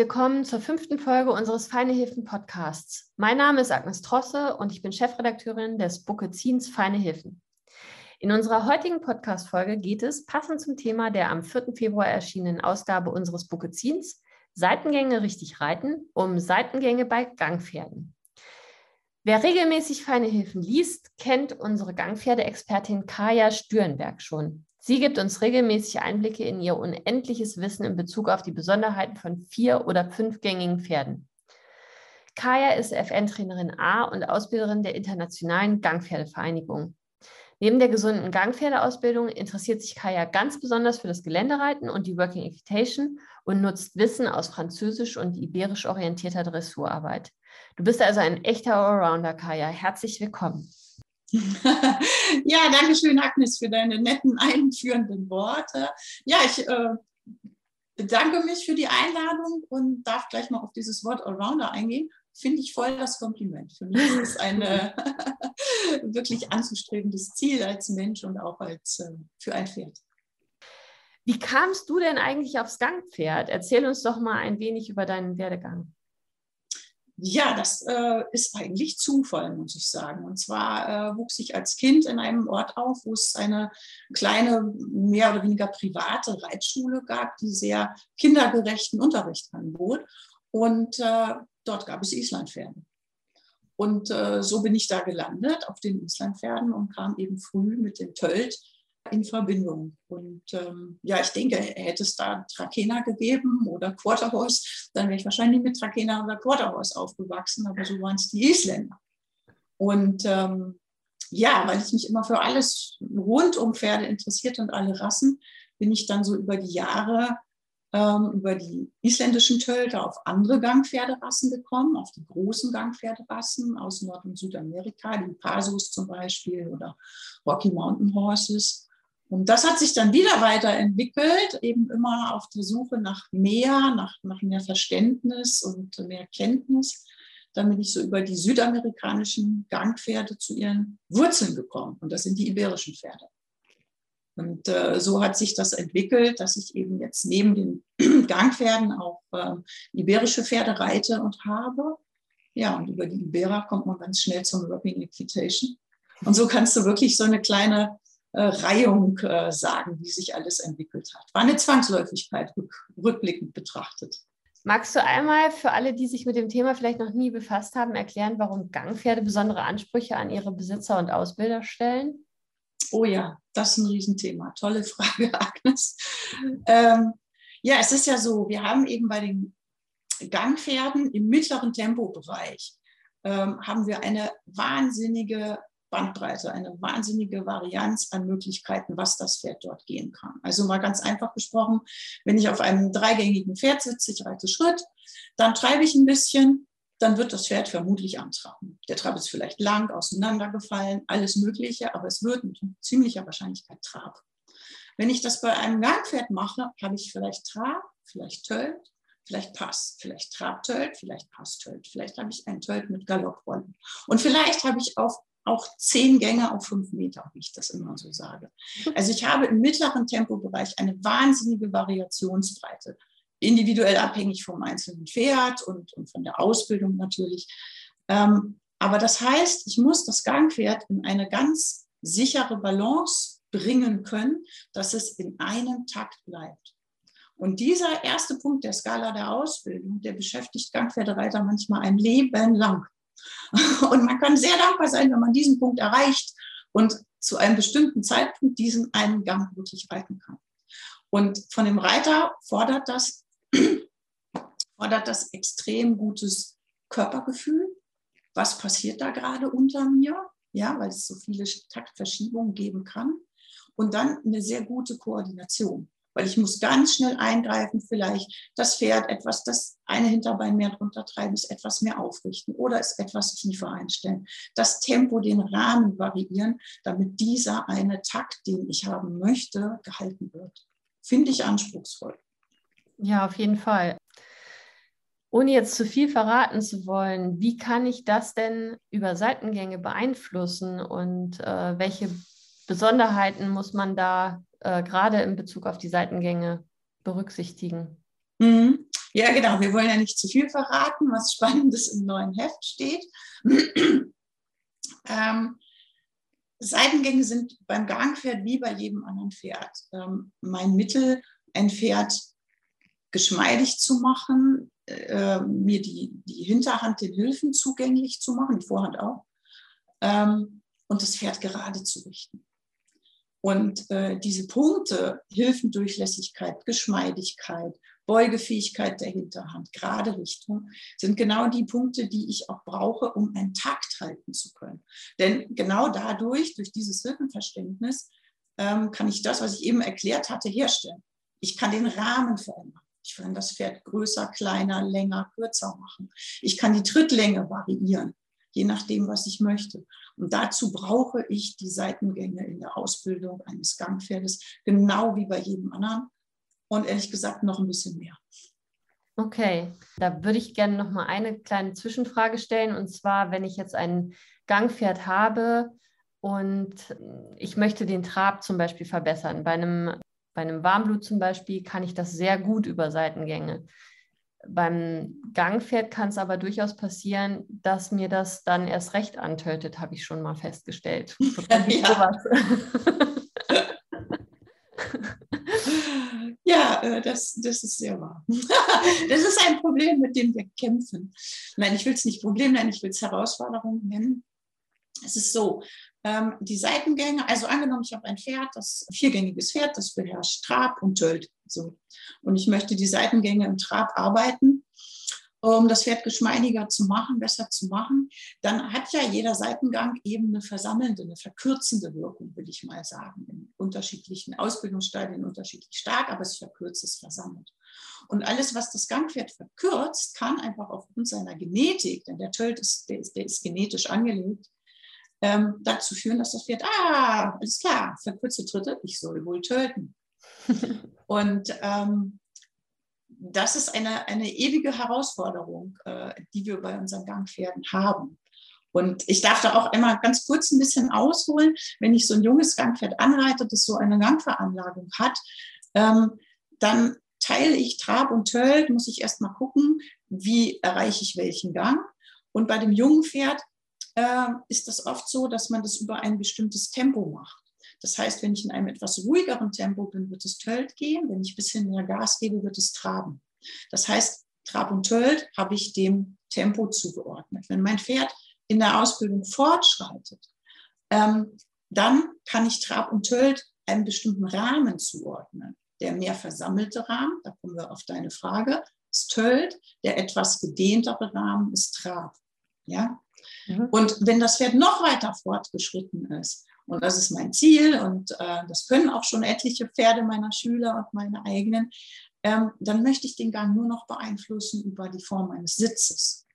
willkommen zur fünften Folge unseres Feine Hilfen Podcasts. Mein Name ist Agnes Trosse und ich bin Chefredakteurin des Bookezins Feine Hilfen. In unserer heutigen Podcast-Folge geht es, passend zum Thema der am 4. Februar erschienenen Ausgabe unseres Bookezins, Seitengänge richtig reiten, um Seitengänge bei Gangpferden. Wer regelmäßig Feine Hilfen liest, kennt unsere Gangpferdeexpertin Kaja Stürenberg schon. Sie gibt uns regelmäßig Einblicke in ihr unendliches Wissen in Bezug auf die Besonderheiten von vier- oder fünfgängigen Pferden. Kaya ist FN-Trainerin A und Ausbilderin der Internationalen Gangpferdevereinigung. Neben der gesunden Gangpferdeausbildung interessiert sich Kaya ganz besonders für das Geländereiten und die Working Equitation und nutzt Wissen aus französisch und iberisch orientierter Dressurarbeit. Du bist also ein echter Allrounder, Kaya. Herzlich willkommen. ja, danke schön, Agnes, für deine netten einführenden Worte. Ja, ich äh, bedanke mich für die Einladung und darf gleich mal auf dieses Wort Allrounder eingehen. Finde ich voll das Kompliment. Für mich ist es ein wirklich anzustrebendes Ziel als Mensch und auch als äh, für ein Pferd. Wie kamst du denn eigentlich aufs Gangpferd? Erzähl uns doch mal ein wenig über deinen Werdegang. Ja, das äh, ist eigentlich Zufall, muss ich sagen. Und zwar äh, wuchs ich als Kind in einem Ort auf, wo es eine kleine, mehr oder weniger private Reitschule gab, die sehr kindergerechten Unterricht anbot. Und äh, dort gab es Islandpferde. Und äh, so bin ich da gelandet auf den Islandpferden und kam eben früh mit dem Tölt in Verbindung. Und ähm, ja, ich denke, hätte es da Trakehner gegeben oder Quarterhorse, dann wäre ich wahrscheinlich mit Trakehner oder Quarterhorse aufgewachsen, aber so waren es die Isländer. Und ähm, ja, weil ich mich immer für alles rund um Pferde interessiert und alle Rassen, bin ich dann so über die Jahre ähm, über die isländischen Tölter auf andere Gangpferderassen gekommen, auf die großen Gangpferderassen aus Nord- und Südamerika, die Pasos zum Beispiel oder Rocky Mountain Horses. Und das hat sich dann wieder weiterentwickelt, eben immer auf der Suche nach mehr, nach, nach mehr Verständnis und mehr Kenntnis. Dann bin ich so über die südamerikanischen Gangpferde zu ihren Wurzeln gekommen. Und das sind die iberischen Pferde. Und äh, so hat sich das entwickelt, dass ich eben jetzt neben den Gangpferden auch äh, iberische Pferde reite und habe. Ja, und über die Ibera kommt man ganz schnell zum Working Equitation. Und so kannst du wirklich so eine kleine äh, Reihung äh, sagen, wie sich alles entwickelt hat. War eine Zwangsläufigkeit rück, rückblickend betrachtet. Magst du einmal für alle, die sich mit dem Thema vielleicht noch nie befasst haben, erklären, warum Gangpferde besondere Ansprüche an ihre Besitzer und Ausbilder stellen? Oh ja, das ist ein Riesenthema. Tolle Frage, Agnes. Ähm, ja, es ist ja so, wir haben eben bei den Gangpferden im mittleren Tempobereich ähm, haben wir eine wahnsinnige Bandbreite, eine wahnsinnige Varianz an Möglichkeiten, was das Pferd dort gehen kann. Also mal ganz einfach gesprochen, wenn ich auf einem dreigängigen Pferd sitze, ich reite Schritt, dann treibe ich ein bisschen, dann wird das Pferd vermutlich antraben. Der Trab ist vielleicht lang, auseinandergefallen, alles Mögliche, aber es wird mit ziemlicher Wahrscheinlichkeit Trab. Wenn ich das bei einem Gangpferd mache, habe ich vielleicht Trab, vielleicht Tölt, vielleicht Pass, vielleicht Trabtölt, vielleicht Passtölt, vielleicht habe ich ein Tölt mit Galopprollen. Und vielleicht habe ich auch, auch zehn Gänge auf fünf Meter, wie ich das immer so sage. Also ich habe im mittleren Tempobereich eine wahnsinnige Variationsbreite individuell abhängig vom einzelnen Pferd und, und von der Ausbildung natürlich. Ähm, aber das heißt, ich muss das Gangpferd in eine ganz sichere Balance bringen können, dass es in einem Takt bleibt. Und dieser erste Punkt der Skala der Ausbildung, der beschäftigt Gangpferdereiter manchmal ein Leben lang. Und man kann sehr dankbar sein, wenn man diesen Punkt erreicht und zu einem bestimmten Zeitpunkt diesen einen Gang wirklich reiten kann. Und von dem Reiter fordert das fordert das extrem gutes Körpergefühl. Was passiert da gerade unter mir? Ja, weil es so viele Taktverschiebungen geben kann. Und dann eine sehr gute Koordination, weil ich muss ganz schnell eingreifen, vielleicht das Pferd etwas, das eine Hinterbein mehr drunter treiben, es etwas mehr aufrichten oder es etwas tiefer einstellen. Das Tempo, den Rahmen variieren, damit dieser eine Takt, den ich haben möchte, gehalten wird. Finde ich anspruchsvoll. Ja, auf jeden Fall. Ohne jetzt zu viel verraten zu wollen, wie kann ich das denn über Seitengänge beeinflussen und äh, welche Besonderheiten muss man da äh, gerade in Bezug auf die Seitengänge berücksichtigen? Mhm. Ja, genau. Wir wollen ja nicht zu viel verraten, was Spannendes im neuen Heft steht. ähm, Seitengänge sind beim Gangpferd wie bei jedem anderen Pferd ähm, mein Mittel, ein Pferd geschmeidig zu machen, äh, mir die, die Hinterhand den Hilfen zugänglich zu machen, die Vorhand auch, ähm, und das Pferd gerade zu richten. Und äh, diese Punkte, Hilfendurchlässigkeit, Geschmeidigkeit, Beugefähigkeit der Hinterhand, gerade Richtung, sind genau die Punkte, die ich auch brauche, um einen Takt halten zu können. Denn genau dadurch, durch dieses Hilfenverständnis, ähm, kann ich das, was ich eben erklärt hatte, herstellen. Ich kann den Rahmen verändern. Ich kann das Pferd größer, kleiner, länger, kürzer machen. Ich kann die Trittlänge variieren, je nachdem, was ich möchte. Und dazu brauche ich die Seitengänge in der Ausbildung eines Gangpferdes, genau wie bei jedem anderen. Und ehrlich gesagt noch ein bisschen mehr. Okay, da würde ich gerne noch mal eine kleine Zwischenfrage stellen. Und zwar, wenn ich jetzt ein Gangpferd habe und ich möchte den Trab zum Beispiel verbessern. Bei einem, bei einem Warmblut zum Beispiel kann ich das sehr gut über Seitengänge. Beim Gangpferd kann es aber durchaus passieren, dass mir das dann erst recht antötet, habe ich schon mal festgestellt. ja. ja, äh, das, das ist sehr wahr. Das ist ein Problem, mit dem wir kämpfen. Nein, ich will es nicht Problem nennen, ich will es Herausforderung nennen. Es ist so, ähm, die Seitengänge, also angenommen, ich habe ein Pferd, das viergängiges Pferd, das beherrscht Trab und Tölt. So. Und ich möchte die Seitengänge im Trab arbeiten, um das Pferd geschmeidiger zu machen, besser zu machen. Dann hat ja jeder Seitengang eben eine versammelnde, eine verkürzende Wirkung, will ich mal sagen. In unterschiedlichen Ausbildungsstadien unterschiedlich stark, aber es verkürzt, es versammelt. Und alles, was das Gangpferd verkürzt, kann einfach aufgrund seiner Genetik, denn der Tölt ist, der ist, der ist genetisch angelegt, ähm, dazu führen, dass das Pferd, ah, alles klar, verkürzte Tritte, ich soll wohl töten. Und ähm, das ist eine, eine ewige Herausforderung, äh, die wir bei unseren Gangpferden haben. Und ich darf da auch immer ganz kurz ein bisschen ausholen, wenn ich so ein junges Gangpferd anreite, das so eine Gangveranlagung hat, ähm, dann teile ich Trab und Tölt, muss ich erst mal gucken, wie erreiche ich welchen Gang. Und bei dem jungen Pferd äh, ist das oft so, dass man das über ein bestimmtes Tempo macht. Das heißt, wenn ich in einem etwas ruhigeren Tempo bin, wird es Tölt gehen. Wenn ich ein bisschen mehr Gas gebe, wird es Traben. Das heißt, Trab und Tölt habe ich dem Tempo zugeordnet. Wenn mein Pferd in der Ausbildung fortschreitet, ähm, dann kann ich Trab und Tölt einen bestimmten Rahmen zuordnen. Der mehr versammelte Rahmen, da kommen wir auf deine Frage, ist Tölt. Der etwas gedehntere Rahmen ist Trab. Ja? Mhm. Und wenn das Pferd noch weiter fortgeschritten ist, und das ist mein Ziel, und äh, das können auch schon etliche Pferde meiner Schüler und meine eigenen, ähm, dann möchte ich den Gang nur noch beeinflussen über die Form meines Sitzes.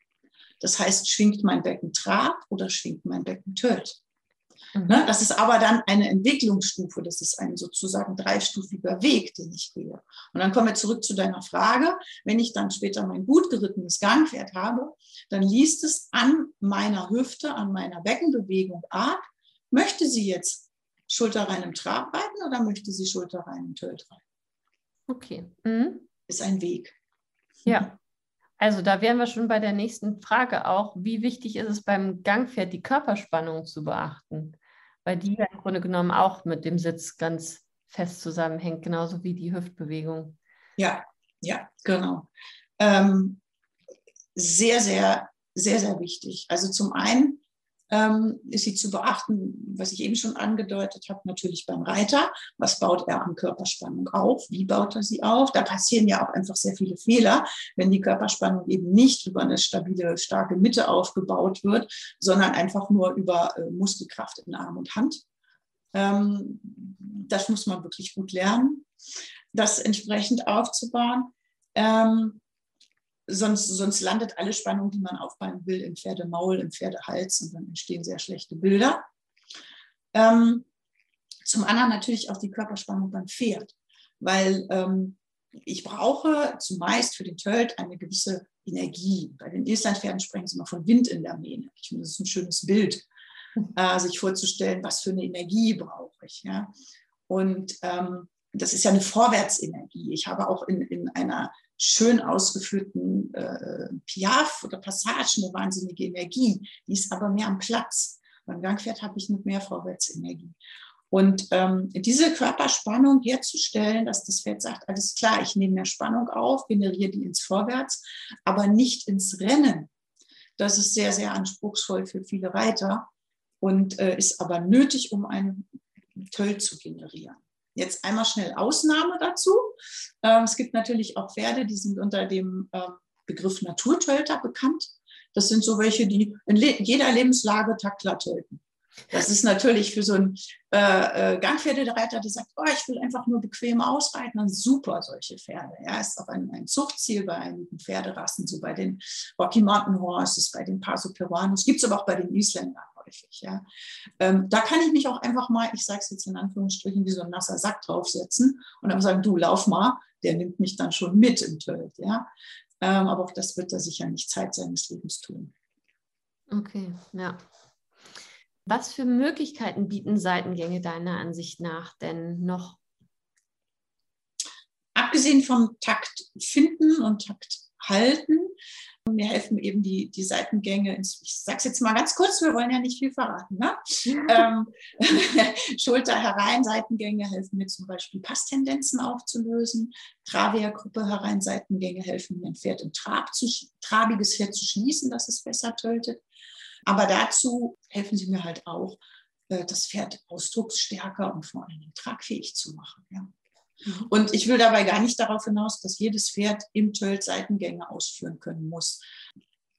Das heißt, schwingt mein Becken Trab oder schwingt mein Becken Tölt? Mhm. Ne? Das ist aber dann eine Entwicklungsstufe, das ist ein sozusagen dreistufiger Weg, den ich gehe. Und dann kommen wir zurück zu deiner Frage. Wenn ich dann später mein gut gerittenes Gangpferd habe, dann liest es an meiner Hüfte, an meiner Beckenbewegung ab, möchte sie jetzt schulterrein im Trab reiten oder möchte sie schulterrein im Tölt reiten? Okay. Mhm. Ist ein Weg. Ja. Also da wären wir schon bei der nächsten Frage auch. Wie wichtig ist es beim Gangpferd, die Körperspannung zu beachten? Weil die ja im Grunde genommen auch mit dem Sitz ganz fest zusammenhängt, genauso wie die Hüftbewegung. Ja, ja, genau. Ähm, sehr, sehr, sehr, sehr wichtig. Also zum einen ähm, ist sie zu beachten, was ich eben schon angedeutet habe, natürlich beim Reiter. Was baut er an Körperspannung auf? Wie baut er sie auf? Da passieren ja auch einfach sehr viele Fehler, wenn die Körperspannung eben nicht über eine stabile, starke Mitte aufgebaut wird, sondern einfach nur über äh, Muskelkraft in Arm und Hand. Ähm, das muss man wirklich gut lernen, das entsprechend aufzubauen. Ähm, sonst, sonst landet alle Spannung, die man aufbauen will, im Pferdemaul, im Pferdehals und dann entstehen sehr schlechte Bilder. Ähm, zum anderen natürlich auch die Körperspannung beim Pferd, weil ähm, ich brauche zumeist für den Tölt eine gewisse Energie. Bei den Islandpferden sprechen sie immer von Wind in der Mähne. Ich finde, das ist ein schönes Bild, äh, sich vorzustellen, was für eine Energie brauche ich. Ja? Und ähm, das ist ja eine Vorwärtsenergie. Ich habe auch in, in einer schön ausgeführten äh, Piaf oder Passagen eine wahnsinnige Energie. Die ist aber mehr am Platz. Beim Gangpferd habe ich nicht mehr Vorwärtsenergie. Und ähm, diese Körperspannung herzustellen, dass das Pferd sagt, alles klar, ich nehme mehr Spannung auf, generiere die ins Vorwärts, aber nicht ins Rennen. Das ist sehr, sehr anspruchsvoll für viele Reiter und äh, ist aber nötig, um einen Töll zu generieren. Jetzt einmal schnell Ausnahme dazu. Ähm, es gibt natürlich auch Pferde, die sind unter dem äh, Begriff Naturtölter bekannt. Das sind so welche, die in jeder Lebenslage Taktler töten. Das ist natürlich für so einen äh, äh, Gangpferdereiter, der sagt, oh, ich will einfach nur bequem ausreiten, dann super solche Pferde. Ja, ist auch ein, ein Zuchtziel bei einigen Pferderassen, so bei den Rocky Mountain Horses, bei den Paso Peruanos, gibt es aber auch bei den Isländern häufig. Ja. Ähm, da kann ich mich auch einfach mal, ich sage es jetzt in Anführungsstrichen, wie so ein nasser Sack draufsetzen und dann sagen, du lauf mal, der nimmt mich dann schon mit im Tölt. Ja. Ähm, aber auch das wird er sicher nicht Zeit seines Lebens tun. Okay, ja. Was für Möglichkeiten bieten Seitengänge deiner Ansicht nach denn noch? Abgesehen vom Takt finden und Takt halten, mir helfen eben die, die Seitengänge. Ich sage es jetzt mal ganz kurz, wir wollen ja nicht viel verraten. Ne? ähm, Schulter herein, Seitengänge helfen mir zum Beispiel Passtendenzen aufzulösen. Travia-Gruppe herein, Seitengänge helfen mir ein Pferd im Trab zu, trabiges Pferd zu schließen, dass es besser tötet. Aber dazu helfen sie mir halt auch, äh, das Pferd ausdrucksstärker und vor allem tragfähig zu machen. Ja. Mhm. Und ich will dabei gar nicht darauf hinaus, dass jedes Pferd im Tölt Seitengänge ausführen können muss.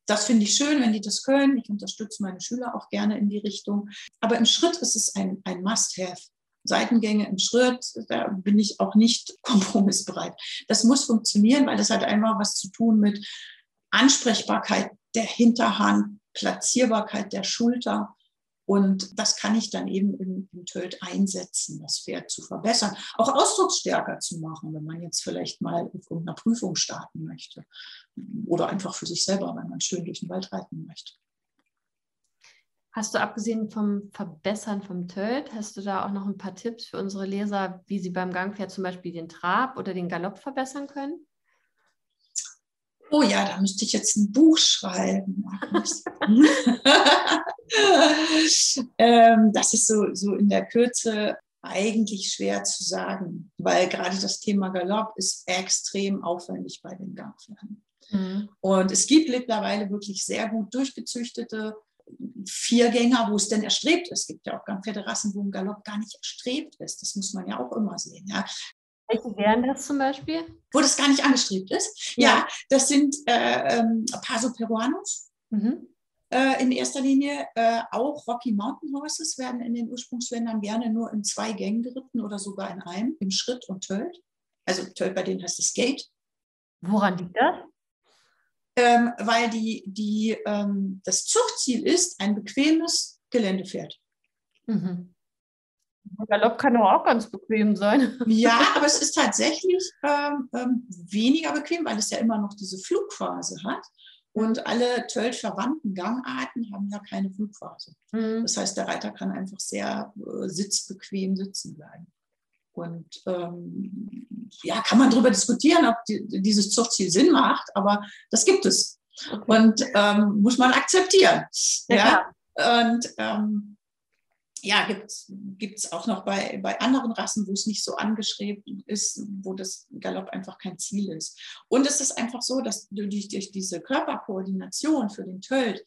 Das finde ich schön, wenn die das können. Ich unterstütze meine Schüler auch gerne in die Richtung. Aber im Schritt ist es ein, ein Must-Have. Seitengänge im Schritt, da bin ich auch nicht kompromissbereit. Das muss funktionieren, weil das hat einfach was zu tun mit Ansprechbarkeit der Hinterhand, Platzierbarkeit der Schulter. Und das kann ich dann eben im, im Tölt einsetzen, das Pferd zu verbessern. Auch ausdrucksstärker zu machen, wenn man jetzt vielleicht mal auf irgendeiner Prüfung starten möchte. Oder einfach für sich selber, wenn man schön durch den Wald reiten möchte. Hast du abgesehen vom Verbessern vom Tölt, hast du da auch noch ein paar Tipps für unsere Leser, wie sie beim Gangpferd zum Beispiel den Trab oder den Galopp verbessern können? Oh ja, da müsste ich jetzt ein Buch schreiben. ähm, das ist so, so in der Kürze eigentlich schwer zu sagen, weil gerade das Thema Galopp ist extrem aufwendig bei den Gangpferden. Mhm. Und es gibt mittlerweile wirklich sehr gut durchgezüchtete Viergänger, wo es denn erstrebt ist. Es gibt ja auch Gangpferderassen, wo ein Galopp gar nicht erstrebt ist. Das muss man ja auch immer sehen. Ja. Welche wären das zum Beispiel? Wo das gar nicht angestrebt ist. Ja, ja das sind äh, ähm, Paso Peruanos. Mhm. Äh, in erster Linie äh, auch Rocky Mountain Horses werden in den Ursprungsländern gerne nur in zwei Gängen geritten oder sogar in einem, im Schritt und Tölt. Also Tölt bei denen heißt es Gate. Woran liegt das? Ähm, weil die, die, ähm, das Zuchtziel ist ein bequemes Geländepferd. Mhm. Galopp kann doch auch ganz bequem sein. Ja, aber es ist tatsächlich ähm, ähm, weniger bequem, weil es ja immer noch diese Flugphase hat. Und alle zwölf verwandten Gangarten haben ja keine Flugphase. Mhm. Das heißt, der Reiter kann einfach sehr äh, sitzbequem sitzen bleiben. Und ähm, ja, kann man darüber diskutieren, ob die, dieses Zuchtziel Sinn macht, aber das gibt es. Okay. Und ähm, muss man akzeptieren. Ja, ja? Und ähm, ja, gibt es auch noch bei, bei anderen Rassen, wo es nicht so angeschrieben ist, wo das Galopp einfach kein Ziel ist. Und es ist einfach so, dass durch, durch diese Körperkoordination für den Tölt,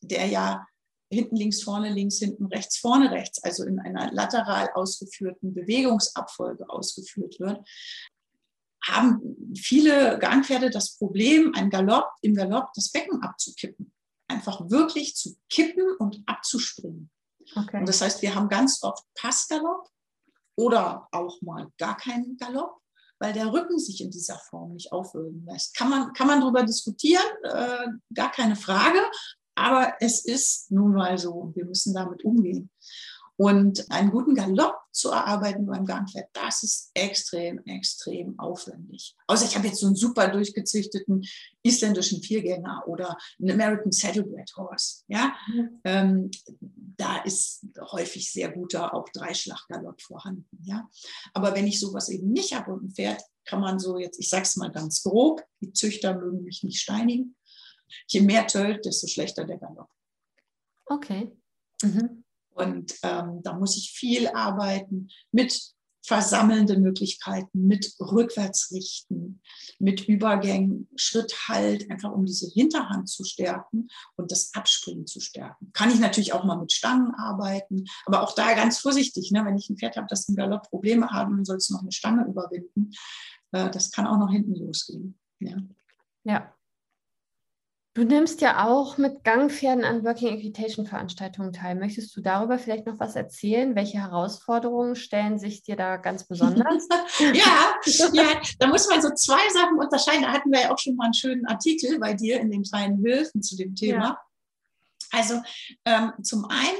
der ja hinten links, vorne links, hinten rechts, vorne rechts, also in einer lateral ausgeführten Bewegungsabfolge ausgeführt wird, haben viele Gangpferde das Problem, ein Galopp, im Galopp das Becken abzukippen. Einfach wirklich zu kippen und abzuspringen. Okay. Und das heißt, wir haben ganz oft Passgalopp oder auch mal gar keinen Galopp, weil der Rücken sich in dieser Form nicht aufwölben lässt. Kann man, kann man darüber diskutieren, äh, gar keine Frage, aber es ist nun mal so und wir müssen damit umgehen. Und einen guten Galopp zu erarbeiten beim Gangpferd, das ist extrem, extrem aufwendig. Außer ich habe jetzt so einen super durchgezüchteten isländischen Viergänger oder einen American Saddlebred Horse. Ja? Mhm. Ähm, da ist häufig sehr guter auch Dreischlaggalopp vorhanden. Ja? Aber wenn ich sowas eben nicht habe und ein Pferd kann man so jetzt, ich sage es mal ganz grob, die Züchter mögen mich nicht steinigen. Je mehr Tölt, desto schlechter der Galopp. Okay. Mhm. Und ähm, da muss ich viel arbeiten mit versammelnden Möglichkeiten, mit Rückwärtsrichten, mit Übergängen, Schritt, Halt, einfach um diese Hinterhand zu stärken und das Abspringen zu stärken. Kann ich natürlich auch mal mit Stangen arbeiten, aber auch da ganz vorsichtig, ne? wenn ich ein Pferd habe, das im Galopp Probleme hat, dann soll es noch eine Stange überwinden. Äh, das kann auch noch hinten losgehen. Ja. ja. Du nimmst ja auch mit Gangpferden an Working Equitation Veranstaltungen teil. Möchtest du darüber vielleicht noch was erzählen? Welche Herausforderungen stellen sich dir da ganz besonders? ja, ja, da muss man so zwei Sachen unterscheiden. Da hatten wir ja auch schon mal einen schönen Artikel bei dir in den kleinen Hilfen zu dem Thema. Ja. Also ähm, zum einen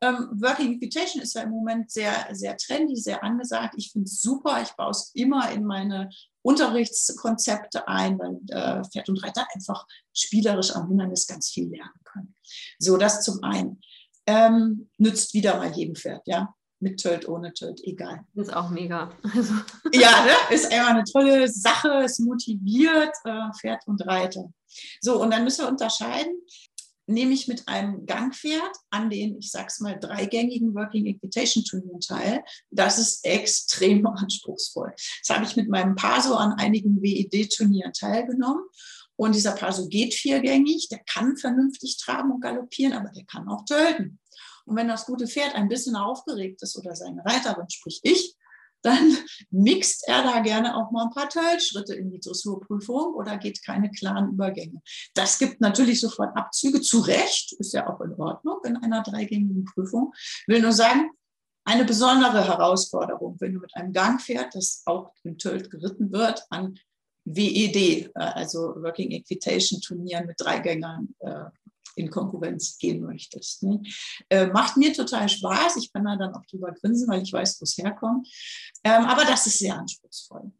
ähm, Working Equitation ist ja im Moment sehr, sehr trendy, sehr angesagt. Ich finde es super. Ich baue es immer in meine Unterrichtskonzepte ein, weil äh, Pferd und Reiter einfach spielerisch am Hindernis ganz viel lernen können. So, das zum einen. Ähm, nützt wieder mal jedem Pferd, ja. Mit Tölt, ohne Tölt, egal. Das ist auch mega. Also. Ja, ne? ist einfach eine tolle Sache, es motiviert äh, Pferd und Reiter. So, und dann müssen wir unterscheiden nehme ich mit einem Gangpferd an den, ich sag's mal, dreigängigen Working Equitation Turnieren teil. Das ist extrem anspruchsvoll. Das habe ich mit meinem Paso an einigen WED-Turnieren teilgenommen. Und dieser Paso geht viergängig, der kann vernünftig traben und galoppieren, aber der kann auch töten. Und wenn das gute Pferd ein bisschen aufgeregt ist oder seine Reiterin, sprich ich, dann mixt er da gerne auch mal ein paar Teilschritte in die Dressurprüfung oder geht keine klaren Übergänge. Das gibt natürlich sofort Abzüge, zu Recht, ist ja auch in Ordnung in einer dreigängigen Prüfung. Will nur sagen, eine besondere Herausforderung, wenn du mit einem Gangpferd, das auch im Tölt geritten wird, an WED, äh, also Working Equitation Turnieren mit Dreigängern äh, in Konkurrenz gehen möchtest. Ne? Äh, macht mir total Spaß. Ich kann da dann auch drüber grinsen, weil ich weiß, wo es herkommt. Ähm, aber das ist sehr anspruchsvoll.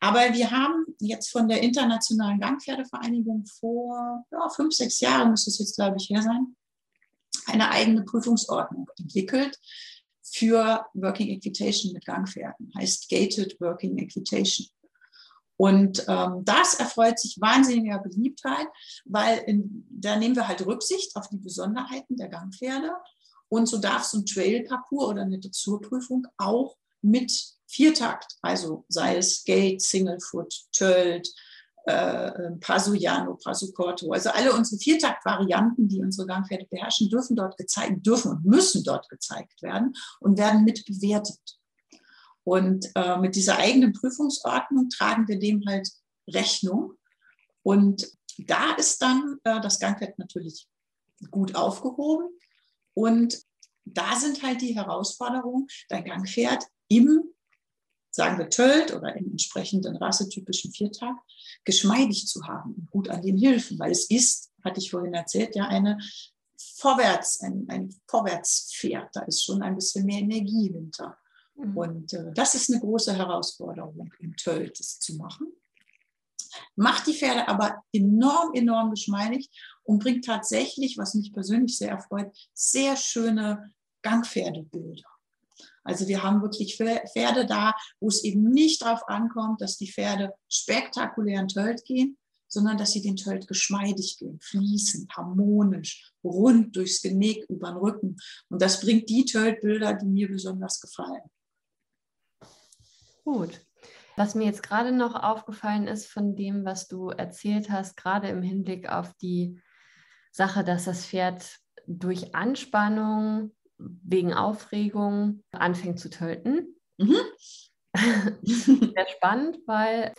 Aber wir haben jetzt von der Internationalen Gangpferdevereinigung vor ja, fünf, sechs Jahren, müsste es jetzt, glaube ich, her sein, eine eigene Prüfungsordnung entwickelt für Working Equitation mit Gangpferden. Heißt Gated Working Equitation. Und ähm, das erfreut sich wahnsinniger Beliebtheit, weil in, da nehmen wir halt Rücksicht auf die Besonderheiten der Gangpferde. Und so darf so ein Trail-Parcours oder eine Dressurprüfung auch mit Viertakt, also sei es Gate, Singlefoot, Tölt, äh, Pasujano, Pasucorto, also alle unsere Viertakt-Varianten, die unsere Gangpferde beherrschen, dürfen dort gezeigt, dürfen und müssen dort gezeigt werden und werden mit bewertet. Und äh, mit dieser eigenen Prüfungsordnung tragen wir dem halt Rechnung. Und da ist dann äh, das Gangpferd natürlich gut aufgehoben. Und da sind halt die Herausforderungen, dein Gangpferd im, sagen wir, Tölt oder im entsprechenden rassetypischen Viertag geschmeidig zu haben gut an den Hilfen, weil es ist, hatte ich vorhin erzählt, ja eine Vorwärts, ein, ein Vorwärtspferd. Da ist schon ein bisschen mehr Energie hinter. Mhm. Und äh, das ist eine große Herausforderung, im Tölt das zu machen. Macht die Pferde aber enorm, enorm geschmeidig und bringt tatsächlich, was mich persönlich sehr erfreut, sehr schöne Gangpferdebilder. Also wir haben wirklich Pferde da, wo es eben nicht darauf ankommt, dass die Pferde spektakulär in Tölt gehen, sondern dass sie den Tölt geschmeidig gehen, fließend, harmonisch, rund durchs Genick, über den Rücken. Und das bringt die Töltbilder, die mir besonders gefallen. Gut. Was mir jetzt gerade noch aufgefallen ist von dem, was du erzählt hast, gerade im Hinblick auf die Sache, dass das Pferd durch Anspannung wegen Aufregung anfängt zu töten. Mhm. Sehr spannend, weil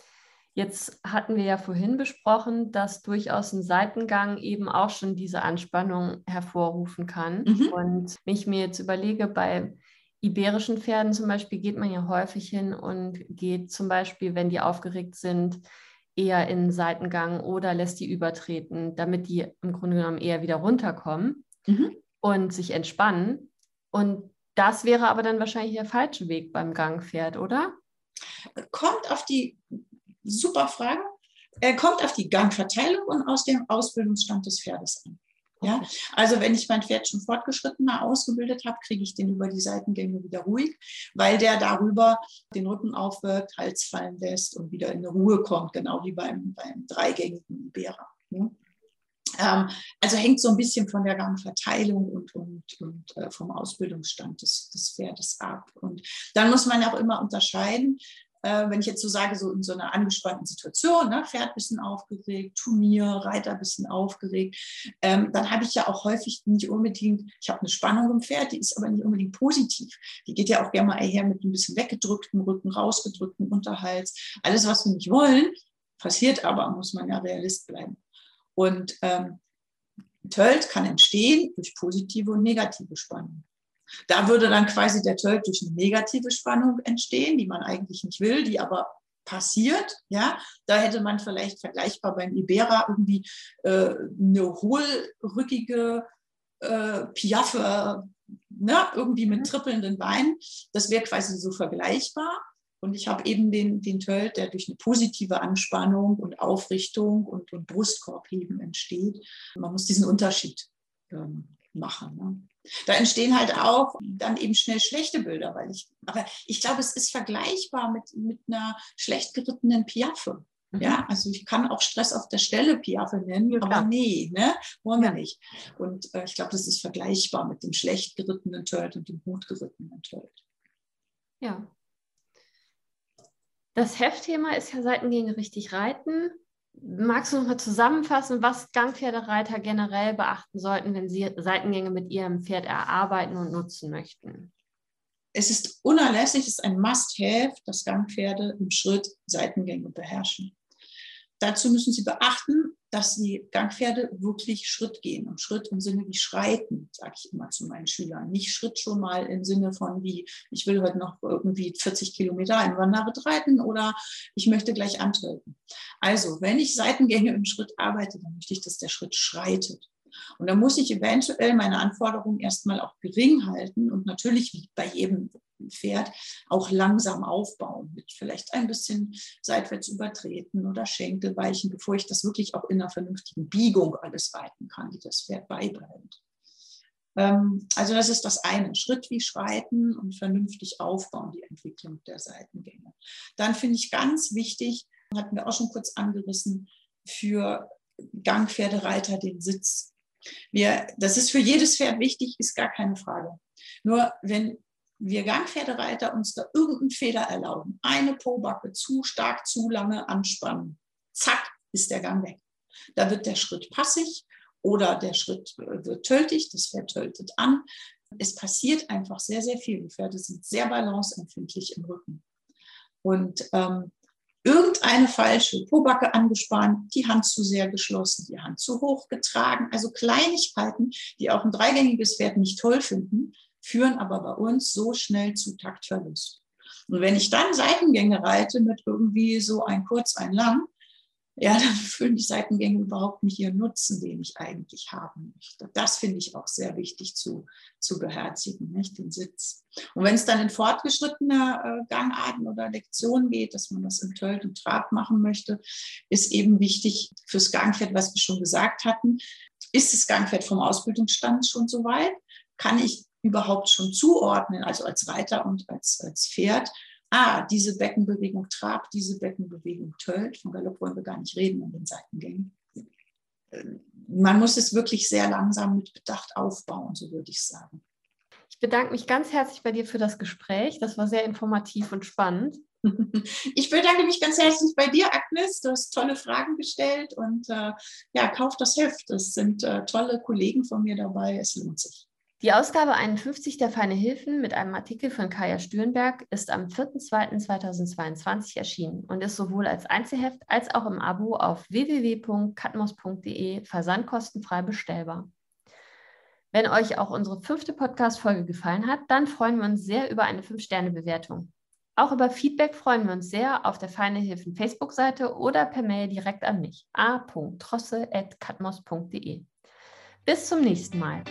jetzt hatten wir ja vorhin besprochen, dass durchaus ein Seitengang eben auch schon diese Anspannung hervorrufen kann. Mhm. Und wenn ich mir jetzt überlege, bei iberischen Pferden zum Beispiel geht man ja häufig hin und geht zum Beispiel, wenn die aufgeregt sind, eher in Seitengang oder lässt die übertreten, damit die im Grunde genommen eher wieder runterkommen mhm. und sich entspannen. Und das wäre aber dann wahrscheinlich der falsche Weg beim Gangpferd, oder? Kommt auf die, super Frage, kommt auf die Gangverteilung und aus dem Ausbildungsstand des Pferdes an. Ja, also wenn ich mein Pferd schon fortgeschrittener ausgebildet habe, kriege ich den über die Seitengänge wieder ruhig, weil der darüber den Rücken aufwirkt, Hals fallen lässt und wieder in eine Ruhe kommt, genau wie beim, beim dreigängigen Bärer. Ja. Ähm, also hängt so ein bisschen von der Gangverteilung und, und, und äh, vom Ausbildungsstand des, des Pferdes ab. Und dann muss man auch immer unterscheiden, äh, wenn ich jetzt so sage, so in so einer angespannten Situation, ne, Pferd ein bisschen aufgeregt, Turnier, Reiter ein bisschen aufgeregt, ähm, dann habe ich ja auch häufig nicht unbedingt, ich habe eine Spannung im Pferd, die ist aber nicht unbedingt positiv. Die geht ja auch gerne mal eher mit ein bisschen weggedrücktem Rücken, rausgedrücktem Unterhals. Alles, was wir nicht wollen, passiert aber, muss man ja realist bleiben. Und ähm, Tölt kann entstehen durch positive und negative Spannung. Da würde dann quasi der Tölt durch eine negative Spannung entstehen, die man eigentlich nicht will, die aber passiert. Ja, da hätte man vielleicht vergleichbar beim Ibera irgendwie äh, eine hohlrückige äh, Piaffe, ne, irgendwie mit mhm. trippelnden Beinen. Das wäre quasi so vergleichbar. Und ich habe eben den, den Tölt, der durch eine positive Anspannung und Aufrichtung und, und Brustkorbheben entsteht. Man muss diesen Unterschied ähm, machen. Ne? Da entstehen halt auch dann eben schnell schlechte Bilder, weil ich, aber ich glaube, es ist vergleichbar mit, mit einer schlecht gerittenen Piaffe. Mhm. Ja, also ich kann auch Stress auf der Stelle Piaffe nennen, ja, aber nee, ne, wollen wir nicht. Und äh, ich glaube, das ist vergleichbar mit dem schlecht gerittenen Tölt und dem gut gerittenen Tölt. Ja. Das Heftthema ist ja Seitengänge richtig reiten. Magst du noch mal zusammenfassen, was Gangpferdereiter generell beachten sollten, wenn sie Seitengänge mit ihrem Pferd erarbeiten und nutzen möchten? Es ist unerlässlich, es ist ein Must-Have, dass Gangpferde im Schritt Seitengänge beherrschen. Dazu müssen Sie beachten, dass die Gangpferde wirklich Schritt gehen. Und Schritt im Sinne wie Schreiten, sage ich immer zu meinen Schülern. Nicht Schritt schon mal im Sinne von wie, ich will heute noch irgendwie 40 Kilometer in Wanderritt reiten oder ich möchte gleich antreten. Also, wenn ich Seitengänge im Schritt arbeite, dann möchte ich, dass der Schritt schreitet. Und da muss ich eventuell meine Anforderungen erstmal auch gering halten und natürlich wie bei jedem Pferd auch langsam aufbauen, mit vielleicht ein bisschen seitwärts übertreten oder Schenkel weichen, bevor ich das wirklich auch in einer vernünftigen Biegung alles reiten kann, die das Pferd beibehält. Ähm, also das ist das eine, Schritt wie Schreiten und vernünftig aufbauen, die Entwicklung der Seitengänge. Dann finde ich ganz wichtig, hatten wir auch schon kurz angerissen, für Gangpferdereiter den Sitz. Wir, das ist für jedes Pferd wichtig, ist gar keine Frage. Nur wenn wir Gangpferdereiter uns da irgendeinen Fehler erlauben, eine Pobacke zu stark, zu lange anspannen, zack, ist der Gang weg. Da wird der Schritt passig oder der Schritt wird töltig, das Pferd töltet an. Es passiert einfach sehr, sehr viel. Die Pferde sind sehr balanceempfindlich im Rücken. Und ähm, irgendeine falsche Pobacke angespannt, die Hand zu sehr geschlossen, die Hand zu hoch getragen, also Kleinigkeiten, die auch ein dreigängiges Pferd nicht toll finden, führen aber bei uns so schnell zu Taktverlust. Und wenn ich dann Seitengänge reite mit irgendwie so ein kurz, ein lang, ja, dann füllen die Seitengänge überhaupt nicht ihren Nutzen, den ich eigentlich haben möchte. Das finde ich auch sehr wichtig zu, zu beherzigen, nicht den Sitz. Und wenn es dann in fortgeschrittene äh, Gangarten oder Lektionen geht, dass man das im Tölt und Trab machen möchte, ist eben wichtig fürs Gangpferd, was wir schon gesagt hatten. Ist das Gangpferd vom Ausbildungsstand schon so weit? Kann ich überhaupt schon zuordnen, also als Reiter und als, als Pferd, ah, diese Beckenbewegung Trab, diese Beckenbewegung Tölt, von Galopp wollen wir gar nicht reden in den Seitengängen. Man muss es wirklich sehr langsam mit Bedacht aufbauen, so würde ich sagen. Ich bedanke mich ganz herzlich bei dir für das Gespräch. Das war sehr informativ und spannend. Ich bedanke mich ganz herzlich bei dir, Agnes. Du hast tolle Fragen gestellt und äh, ja, kauf das Heft. Es sind äh, tolle Kollegen von mir dabei. Es lohnt sich. Die Ausgabe 51 der Feine Hilfen mit einem Artikel von Kaya Stürenberg ist am 4.2.2022 erschienen und ist sowohl als Einzelheft als auch im Abo auf www.katmos.de versandkostenfrei bestellbar. Wenn euch auch unsere fünfte Podcast-Folge gefallen hat, dann freuen wir uns sehr über eine 5-Sterne-Bewertung. Auch über Feedback freuen wir uns sehr auf der Feine Hilfen Facebook-Seite oder per Mail direkt an mich a.trosse.katmos.de. Bis zum nächsten Mal.